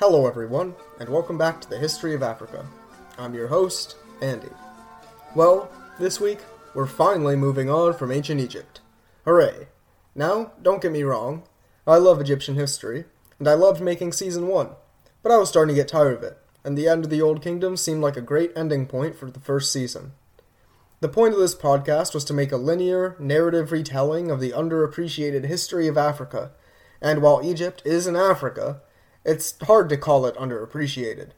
Hello, everyone, and welcome back to the History of Africa. I'm your host, Andy. Well, this week, we're finally moving on from ancient Egypt. Hooray! Now, don't get me wrong, I love Egyptian history, and I loved making season 1, but I was starting to get tired of it, and the end of the Old Kingdom seemed like a great ending point for the first season. The point of this podcast was to make a linear, narrative retelling of the underappreciated history of Africa, and while Egypt is in Africa, it's hard to call it underappreciated.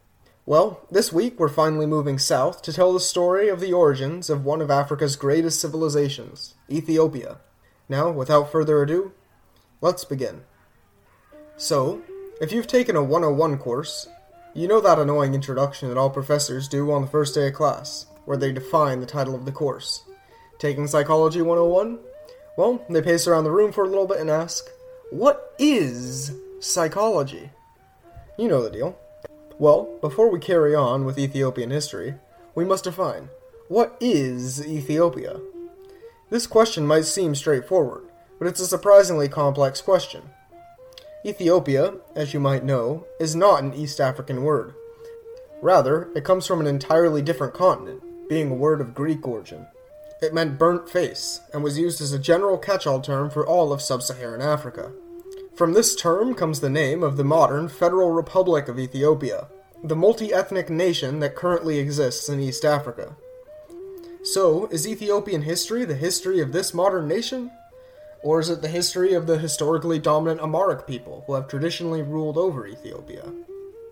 Well, this week we're finally moving south to tell the story of the origins of one of Africa's greatest civilizations, Ethiopia. Now, without further ado, let's begin. So, if you've taken a 101 course, you know that annoying introduction that all professors do on the first day of class, where they define the title of the course. Taking Psychology 101? Well, they pace around the room for a little bit and ask, What is psychology? You know the deal. Well, before we carry on with Ethiopian history, we must define what is Ethiopia? This question might seem straightforward, but it's a surprisingly complex question. Ethiopia, as you might know, is not an East African word. Rather, it comes from an entirely different continent, being a word of Greek origin. It meant burnt face, and was used as a general catch all term for all of sub Saharan Africa. From this term comes the name of the modern Federal Republic of Ethiopia, the multi ethnic nation that currently exists in East Africa. So, is Ethiopian history the history of this modern nation? Or is it the history of the historically dominant Amharic people who have traditionally ruled over Ethiopia?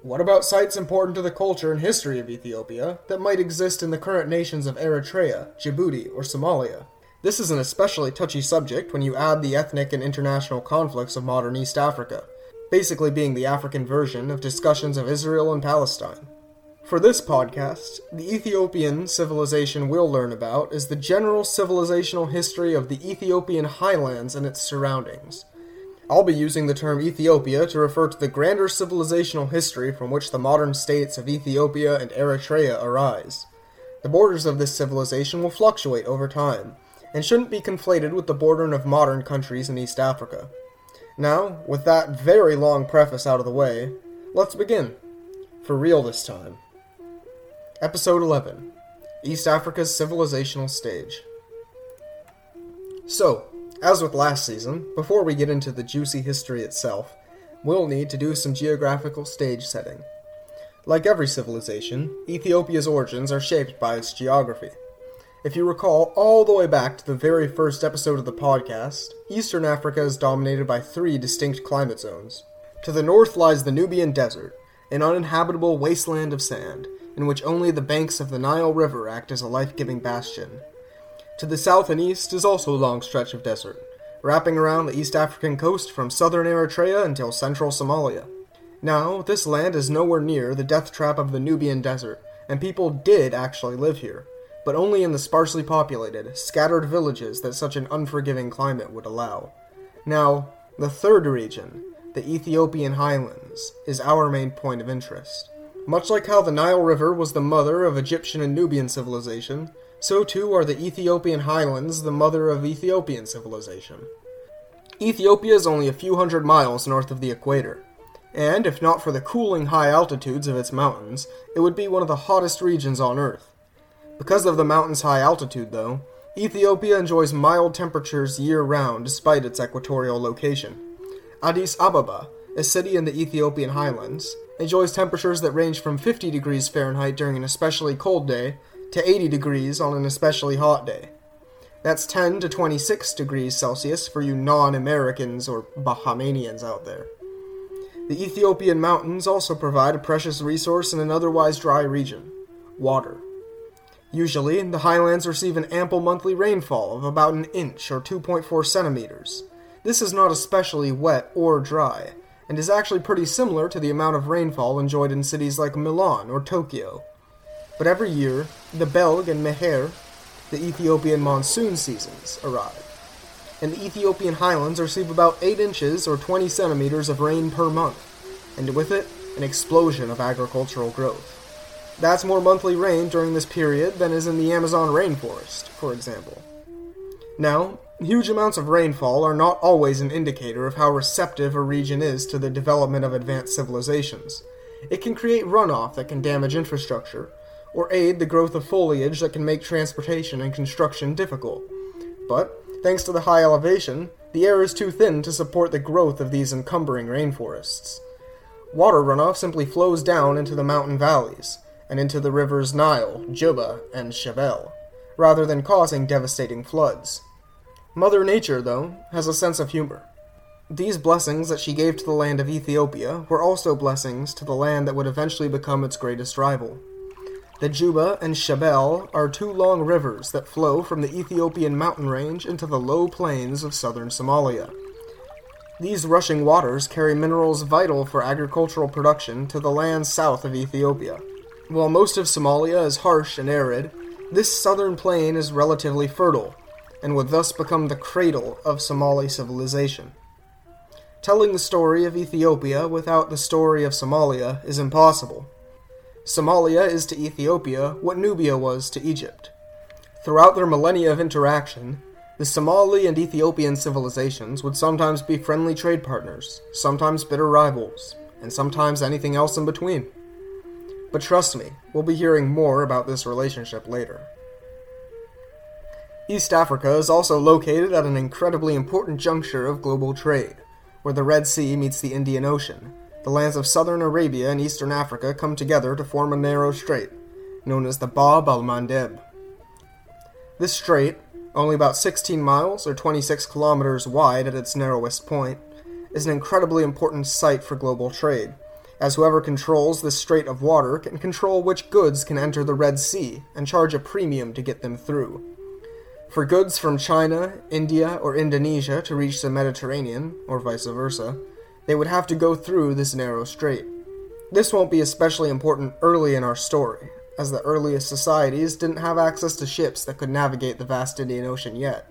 What about sites important to the culture and history of Ethiopia that might exist in the current nations of Eritrea, Djibouti, or Somalia? This is an especially touchy subject when you add the ethnic and international conflicts of modern East Africa, basically being the African version of discussions of Israel and Palestine. For this podcast, the Ethiopian civilization we'll learn about is the general civilizational history of the Ethiopian highlands and its surroundings. I'll be using the term Ethiopia to refer to the grander civilizational history from which the modern states of Ethiopia and Eritrea arise. The borders of this civilization will fluctuate over time, and shouldn't be conflated with the bordering of modern countries in East Africa. Now, with that very long preface out of the way, let's begin. For real this time. Episode 11 East Africa's Civilizational Stage. So, as with last season, before we get into the juicy history itself, we'll need to do some geographical stage setting. Like every civilization, Ethiopia's origins are shaped by its geography. If you recall all the way back to the very first episode of the podcast, Eastern Africa is dominated by three distinct climate zones. To the north lies the Nubian Desert, an uninhabitable wasteland of sand, in which only the banks of the Nile River act as a life giving bastion. To the south and east is also a long stretch of desert, wrapping around the East African coast from southern Eritrea until central Somalia. Now, this land is nowhere near the death trap of the Nubian Desert, and people did actually live here but only in the sparsely populated, scattered villages that such an unforgiving climate would allow. Now, the third region, the Ethiopian highlands, is our main point of interest. Much like how the Nile River was the mother of Egyptian and Nubian civilization, so too are the Ethiopian highlands the mother of Ethiopian civilization. Ethiopia is only a few hundred miles north of the equator, and if not for the cooling high altitudes of its mountains, it would be one of the hottest regions on Earth. Because of the mountain's high altitude, though, Ethiopia enjoys mild temperatures year round despite its equatorial location. Addis Ababa, a city in the Ethiopian highlands, enjoys temperatures that range from 50 degrees Fahrenheit during an especially cold day to 80 degrees on an especially hot day. That's 10 to 26 degrees Celsius for you non Americans or Bahamanians out there. The Ethiopian mountains also provide a precious resource in an otherwise dry region water. Usually, the highlands receive an ample monthly rainfall of about an inch or 2.4 centimeters. This is not especially wet or dry, and is actually pretty similar to the amount of rainfall enjoyed in cities like Milan or Tokyo. But every year, the Belg and Meher, the Ethiopian monsoon seasons, arrive, and the Ethiopian highlands receive about 8 inches or 20 centimeters of rain per month, and with it, an explosion of agricultural growth. That's more monthly rain during this period than is in the Amazon rainforest, for example. Now, huge amounts of rainfall are not always an indicator of how receptive a region is to the development of advanced civilizations, it can create runoff that can damage infrastructure, or aid the growth of foliage that can make transportation and construction difficult. But, thanks to the high elevation, the air is too thin to support the growth of these encumbering rainforests. Water runoff simply flows down into the mountain valleys, and into the rivers Nile, Juba, and Shabelle, rather than causing devastating floods. Mother Nature, though, has a sense of humor. These blessings that she gave to the land of Ethiopia were also blessings to the land that would eventually become its greatest rival. The Juba and Shabelle are two long rivers that flow from the Ethiopian mountain range into the low plains of southern Somalia. These rushing waters carry minerals vital for agricultural production to the lands south of Ethiopia. While most of Somalia is harsh and arid, this southern plain is relatively fertile, and would thus become the cradle of Somali civilization. Telling the story of Ethiopia without the story of Somalia is impossible. Somalia is to Ethiopia what Nubia was to Egypt. Throughout their millennia of interaction, the Somali and Ethiopian civilizations would sometimes be friendly trade partners, sometimes bitter rivals, and sometimes anything else in between. But trust me, we'll be hearing more about this relationship later. East Africa is also located at an incredibly important juncture of global trade where the Red Sea meets the Indian Ocean. The lands of southern Arabia and eastern Africa come together to form a narrow strait, known as the Bab al Mandeb. This strait, only about 16 miles or 26 kilometers wide at its narrowest point, is an incredibly important site for global trade, as whoever controls this strait of water can control which goods can enter the Red Sea and charge a premium to get them through. For goods from China, India, or Indonesia to reach the Mediterranean, or vice versa, they would have to go through this narrow strait. This won't be especially important early in our story, as the earliest societies didn't have access to ships that could navigate the vast Indian Ocean yet.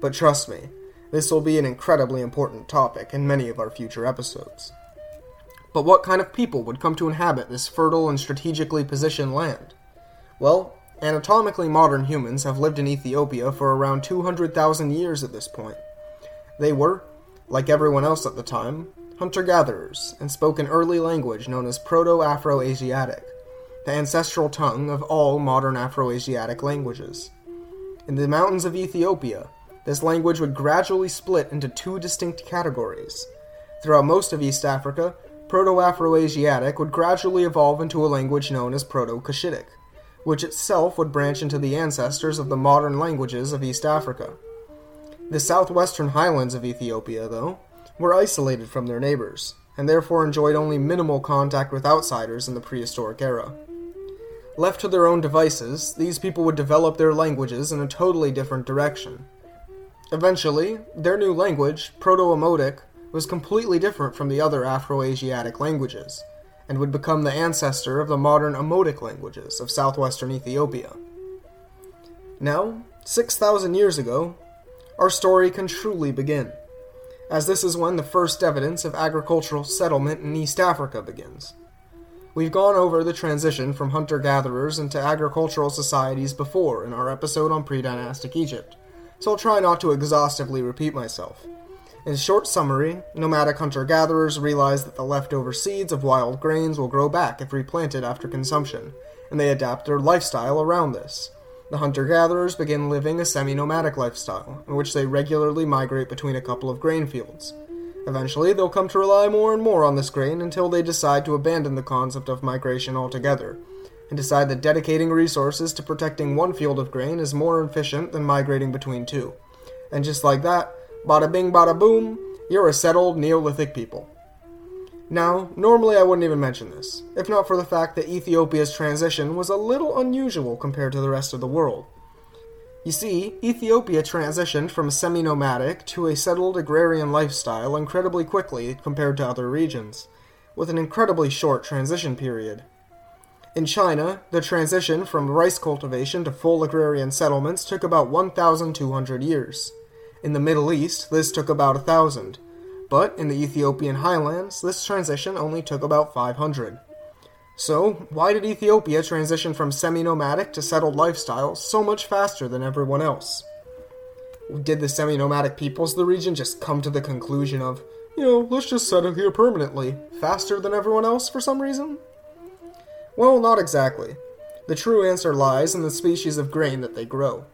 But trust me, this will be an incredibly important topic in many of our future episodes. But what kind of people would come to inhabit this fertile and strategically positioned land? Well, Anatomically modern humans have lived in Ethiopia for around 200,000 years at this point. They were, like everyone else at the time, hunter gatherers and spoke an early language known as Proto Afro Asiatic, the ancestral tongue of all modern Afro Asiatic languages. In the mountains of Ethiopia, this language would gradually split into two distinct categories. Throughout most of East Africa, Proto Afro Asiatic would gradually evolve into a language known as Proto Cushitic which itself would branch into the ancestors of the modern languages of East Africa. The southwestern highlands of Ethiopia, though, were isolated from their neighbors, and therefore enjoyed only minimal contact with outsiders in the prehistoric era. Left to their own devices, these people would develop their languages in a totally different direction. Eventually, their new language, Proto Omotic, was completely different from the other Afro Asiatic languages, and would become the ancestor of the modern Omotic languages of southwestern Ethiopia. Now, 6,000 years ago, our story can truly begin, as this is when the first evidence of agricultural settlement in East Africa begins. We've gone over the transition from hunter gatherers into agricultural societies before in our episode on pre dynastic Egypt, so I'll try not to exhaustively repeat myself. In short summary, nomadic hunter gatherers realize that the leftover seeds of wild grains will grow back if replanted after consumption, and they adapt their lifestyle around this. The hunter gatherers begin living a semi nomadic lifestyle, in which they regularly migrate between a couple of grain fields. Eventually, they'll come to rely more and more on this grain until they decide to abandon the concept of migration altogether, and decide that dedicating resources to protecting one field of grain is more efficient than migrating between two. And just like that, Bada bing, bada boom, you're a settled Neolithic people. Now, normally I wouldn't even mention this, if not for the fact that Ethiopia's transition was a little unusual compared to the rest of the world. You see, Ethiopia transitioned from a semi nomadic to a settled agrarian lifestyle incredibly quickly compared to other regions, with an incredibly short transition period. In China, the transition from rice cultivation to full agrarian settlements took about 1,200 years. In the Middle East, this took about a thousand, but in the Ethiopian highlands, this transition only took about 500. So, why did Ethiopia transition from semi nomadic to settled lifestyle so much faster than everyone else? Did the semi nomadic peoples of the region just come to the conclusion of, you know, let's just settle here permanently, faster than everyone else for some reason? Well, not exactly. The true answer lies in the species of grain that they grow.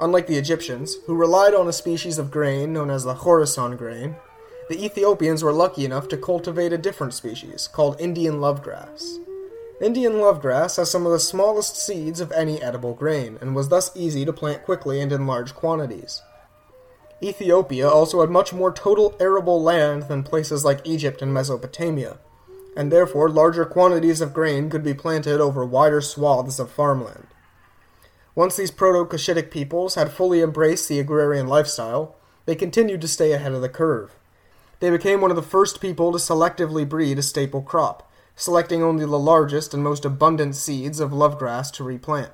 Unlike the Egyptians, who relied on a species of grain known as the Khorasan grain, the Ethiopians were lucky enough to cultivate a different species, called Indian lovegrass. Indian lovegrass has some of the smallest seeds of any edible grain, and was thus easy to plant quickly and in large quantities. Ethiopia also had much more total arable land than places like Egypt and Mesopotamia, and therefore larger quantities of grain could be planted over wider swaths of farmland. Once these Proto Cushitic peoples had fully embraced the agrarian lifestyle, they continued to stay ahead of the curve. They became one of the first people to selectively breed a staple crop, selecting only the largest and most abundant seeds of lovegrass to replant.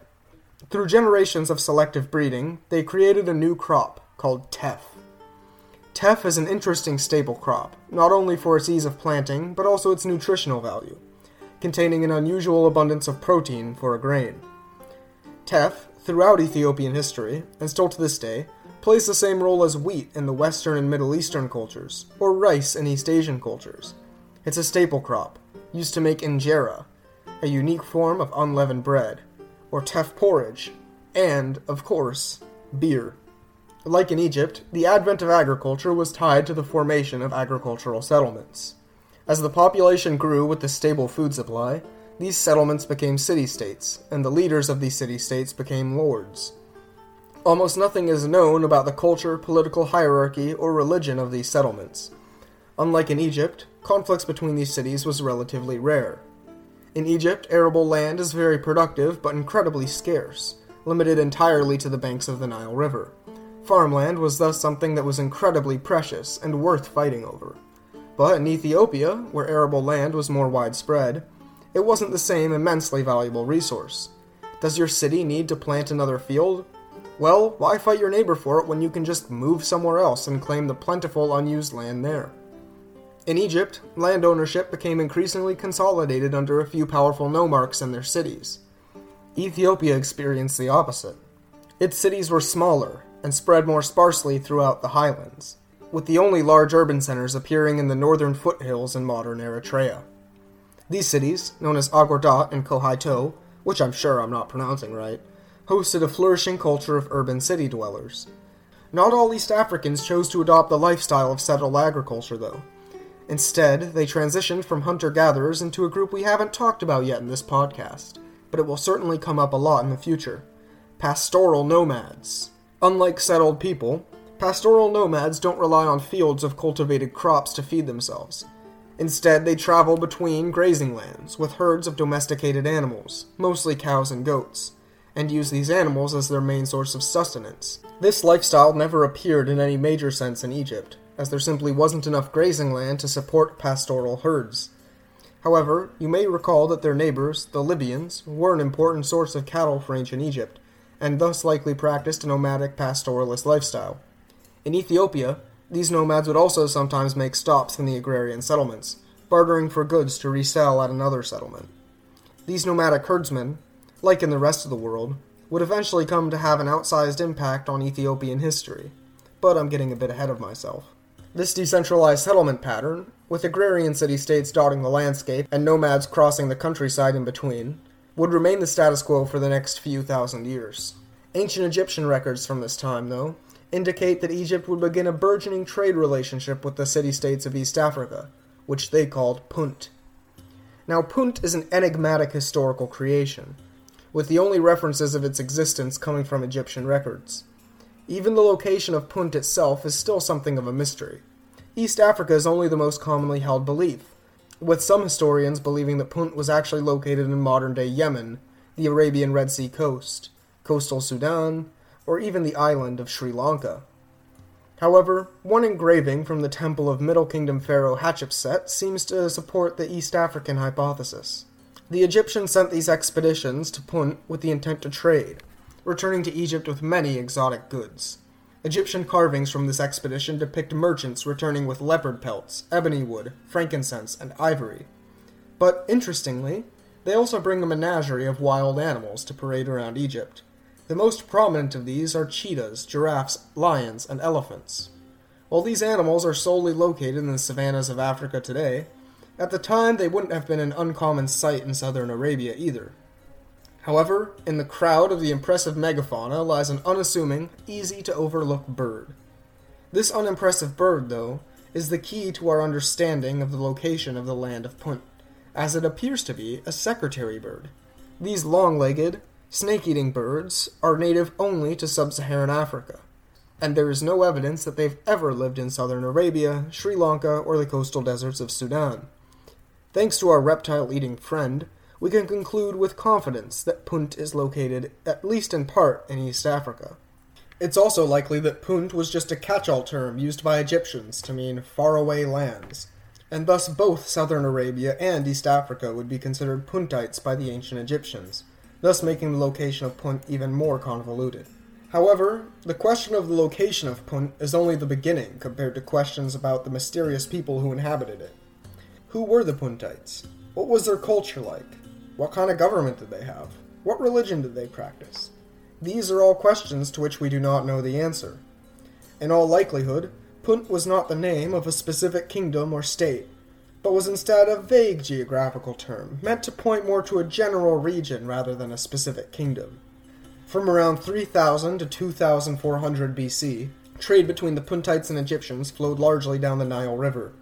Through generations of selective breeding, they created a new crop called teff. Teff is an interesting staple crop, not only for its ease of planting, but also its nutritional value, containing an unusual abundance of protein for a grain. Teff, throughout Ethiopian history, and still to this day, plays the same role as wheat in the Western and Middle Eastern cultures, or rice in East Asian cultures. It's a staple crop, used to make injera, a unique form of unleavened bread, or teff porridge, and, of course, beer. Like in Egypt, the advent of agriculture was tied to the formation of agricultural settlements. As the population grew with the stable food supply, these settlements became city states, and the leaders of these city states became lords. Almost nothing is known about the culture, political hierarchy, or religion of these settlements. Unlike in Egypt, conflicts between these cities was relatively rare. In Egypt, arable land is very productive but incredibly scarce, limited entirely to the banks of the Nile River. Farmland was thus something that was incredibly precious and worth fighting over. But in Ethiopia, where arable land was more widespread, it wasn't the same immensely valuable resource. Does your city need to plant another field? Well, why fight your neighbor for it when you can just move somewhere else and claim the plentiful unused land there? In Egypt, land ownership became increasingly consolidated under a few powerful nomarchs and their cities. Ethiopia experienced the opposite. Its cities were smaller, and spread more sparsely throughout the highlands, with the only large urban centers appearing in the northern foothills in modern Eritrea. These cities, known as Agordat and Kohaito, which I'm sure I'm not pronouncing right, hosted a flourishing culture of urban city dwellers. Not all East Africans chose to adopt the lifestyle of settled agriculture, though. Instead, they transitioned from hunter gatherers into a group we haven't talked about yet in this podcast, but it will certainly come up a lot in the future pastoral nomads. Unlike settled people, pastoral nomads don't rely on fields of cultivated crops to feed themselves. Instead, they travel between grazing lands with herds of domesticated animals, mostly cows and goats, and use these animals as their main source of sustenance. This lifestyle never appeared in any major sense in Egypt, as there simply wasn't enough grazing land to support pastoral herds. However, you may recall that their neighbors, the Libyans, were an important source of cattle for ancient Egypt, and thus likely practiced a nomadic pastoralist lifestyle. In Ethiopia, these nomads would also sometimes make stops in the agrarian settlements, bartering for goods to resell at another settlement. These nomadic herdsmen, like in the rest of the world, would eventually come to have an outsized impact on Ethiopian history. But I'm getting a bit ahead of myself. This decentralized settlement pattern, with agrarian city states dotting the landscape and nomads crossing the countryside in between, would remain the status quo for the next few thousand years. Ancient Egyptian records from this time, though, indicate that Egypt would begin a burgeoning trade relationship with the city states of East Africa, which they called Punt. Now, Punt is an enigmatic historical creation, with the only references of its existence coming from Egyptian records. Even the location of Punt itself is still something of a mystery. East Africa is only the most commonly held belief, with some historians believing that Punt was actually located in modern day Yemen, the Arabian Red Sea coast, coastal Sudan, or even the island of Sri Lanka. However, one engraving from the temple of Middle Kingdom pharaoh Hatshepsut seems to support the East African hypothesis. The Egyptians sent these expeditions to Punt with the intent to trade, returning to Egypt with many exotic goods. Egyptian carvings from this expedition depict merchants returning with leopard pelts, ebony wood, frankincense, and ivory. But interestingly, they also bring a menagerie of wild animals to parade around Egypt. The most prominent of these are cheetahs, giraffes, lions, and elephants. While these animals are solely located in the savannas of Africa today, At the time, they wouldn't have been an uncommon sight in southern Arabia either. However, in the crowd of the impressive megafauna lies an unassuming, easy to overlook bird. This unimpressive bird, though, is the key to our understanding of the location of the land of Punt, as it appears to be a secretary bird. These long legged, snake eating birds are native only to sub Saharan Africa, and there is no evidence that they've ever lived in southern Arabia, Sri Lanka, or the coastal deserts of Sudan. Thanks to our reptile eating friend, we can conclude with confidence that Punt is located, at least in part, in East Africa. It's also likely that Punt was just a catch all term used by Egyptians to mean faraway lands, and thus both southern Arabia and East Africa would be considered Puntites by the ancient Egyptians, thus making the location of Punt even more convoluted. However, the question of the location of Punt is only the beginning compared to questions about the mysterious people who inhabited it. Who were the Puntites? What was their culture like? What kind of government did they have? What religion did they practice? These are all questions to which we do not know the answer. In all likelihood, Punt was not the name of a specific kingdom or state, but was instead a vague geographical term, meant to point more to a general region rather than a specific kingdom. From around 3000 to 2400 BC, trade between the Puntites and Egyptians flowed largely down the Nile River.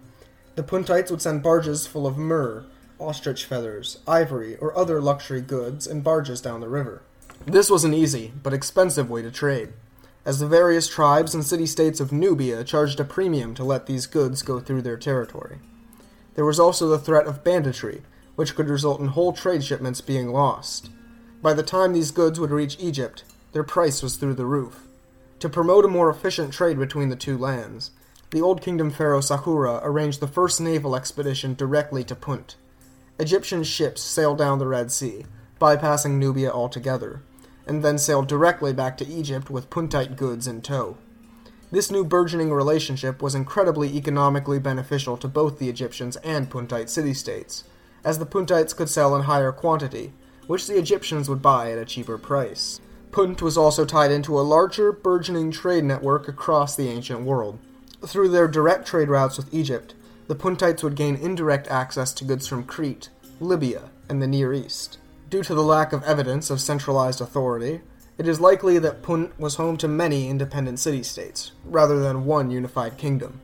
The Puntites would send barges full of myrrh, ostrich feathers, ivory, or other luxury goods in barges down the river. This was an easy, but expensive way to trade, as the various tribes and city states of Nubia charged a premium to let these goods go through their territory. There was also the threat of banditry, which could result in whole trade shipments being lost. By the time these goods would reach Egypt, their price was through the roof. To promote a more efficient trade between the two lands, the Old Kingdom pharaoh Sahure arranged the first naval expedition directly to Punt. Egyptian ships sailed down the Red Sea, bypassing Nubia altogether, and then sailed directly back to Egypt with Puntite goods in tow. This new burgeoning relationship was incredibly economically beneficial to both the Egyptians and Puntite city states, as the Puntites could sell in higher quantity, which the Egyptians would buy at a cheaper price. Punt was also tied into a larger, burgeoning trade network across the ancient world. Through their direct trade routes with Egypt, the Puntites would gain indirect access to goods from Crete, Libya, and the Near East. Due to the lack of evidence of centralized authority, it is likely that Punt was home to many independent city states, rather than one unified kingdom.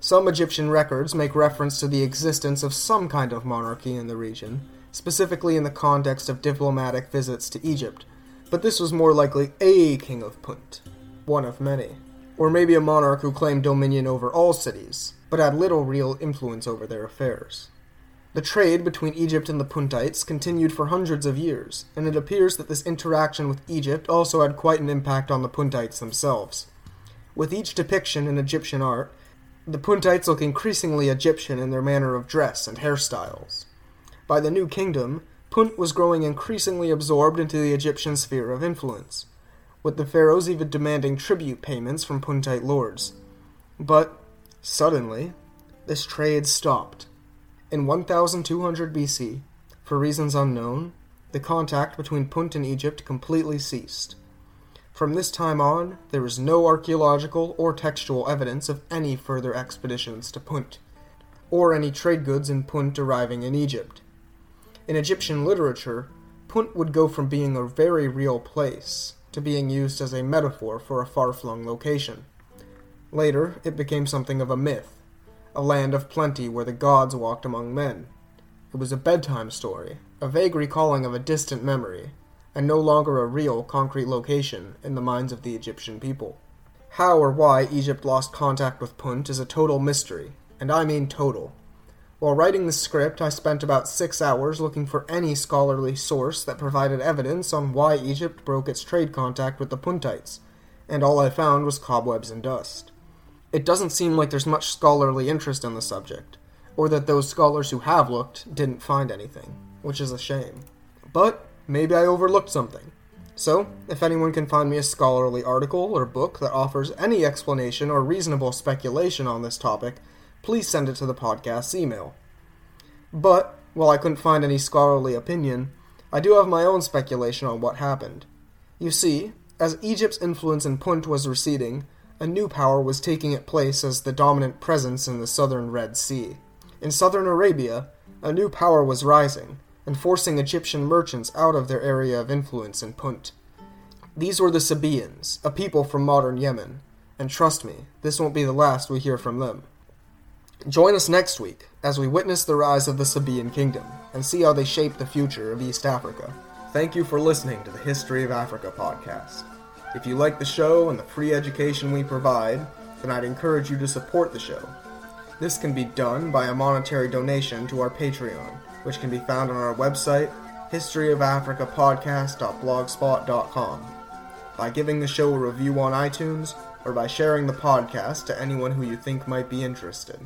Some Egyptian records make reference to the existence of some kind of monarchy in the region, specifically in the context of diplomatic visits to Egypt, but this was more likely a king of Punt, one of many. Or maybe a monarch who claimed dominion over all cities, but had little real influence over their affairs. The trade between Egypt and the Puntites continued for hundreds of years, and it appears that this interaction with Egypt also had quite an impact on the Puntites themselves. With each depiction in Egyptian art, the Puntites look increasingly Egyptian in their manner of dress and hairstyles. By the New Kingdom, Punt was growing increasingly absorbed into the Egyptian sphere of influence, with the pharaohs even demanding tribute payments from Puntite lords. But Suddenly, this trade stopped. In 1200 BC, for reasons unknown, the contact between Punt and Egypt completely ceased. From this time on, there is no archaeological or textual evidence of any further expeditions to Punt, or any trade goods in Punt arriving in Egypt. In Egyptian literature, Punt would go from being a very real place to being used as a metaphor for a far flung location. Later, it became something of a myth, a land of plenty where the gods walked among men. It was a bedtime story, a vague recalling of a distant memory, and no longer a real, concrete location in the minds of the Egyptian people. How or why Egypt lost contact with Punt is a total mystery, and I mean total. While writing the script, I spent about six hours looking for any scholarly source that provided evidence on why Egypt broke its trade contact with the Puntites, and all I found was cobwebs and dust. It doesn't seem like there's much scholarly interest in the subject, or that those scholars who have looked didn't find anything, which is a shame. But maybe I overlooked something. So, if anyone can find me a scholarly article or book that offers any explanation or reasonable speculation on this topic, please send it to the podcast's email. But, while I couldn't find any scholarly opinion, I do have my own speculation on what happened. You see, as Egypt's influence in Punt was receding, a new power was taking its place as the dominant presence in the southern Red Sea. In southern Arabia, a new power was rising and forcing Egyptian merchants out of their area of influence in Punt. These were the Sabaeans, a people from modern Yemen, and trust me, this won't be the last we hear from them. Join us next week as we witness the rise of the Sabaean kingdom and see how they shape the future of East Africa. Thank you for listening to the History of Africa podcast. If you like the show and the free education we provide, then I'd encourage you to support the show. This can be done by a monetary donation to our Patreon, which can be found on our website, historyofafricapodcast.blogspot.com, by giving the show a review on iTunes, or by sharing the podcast to anyone who you think might be interested.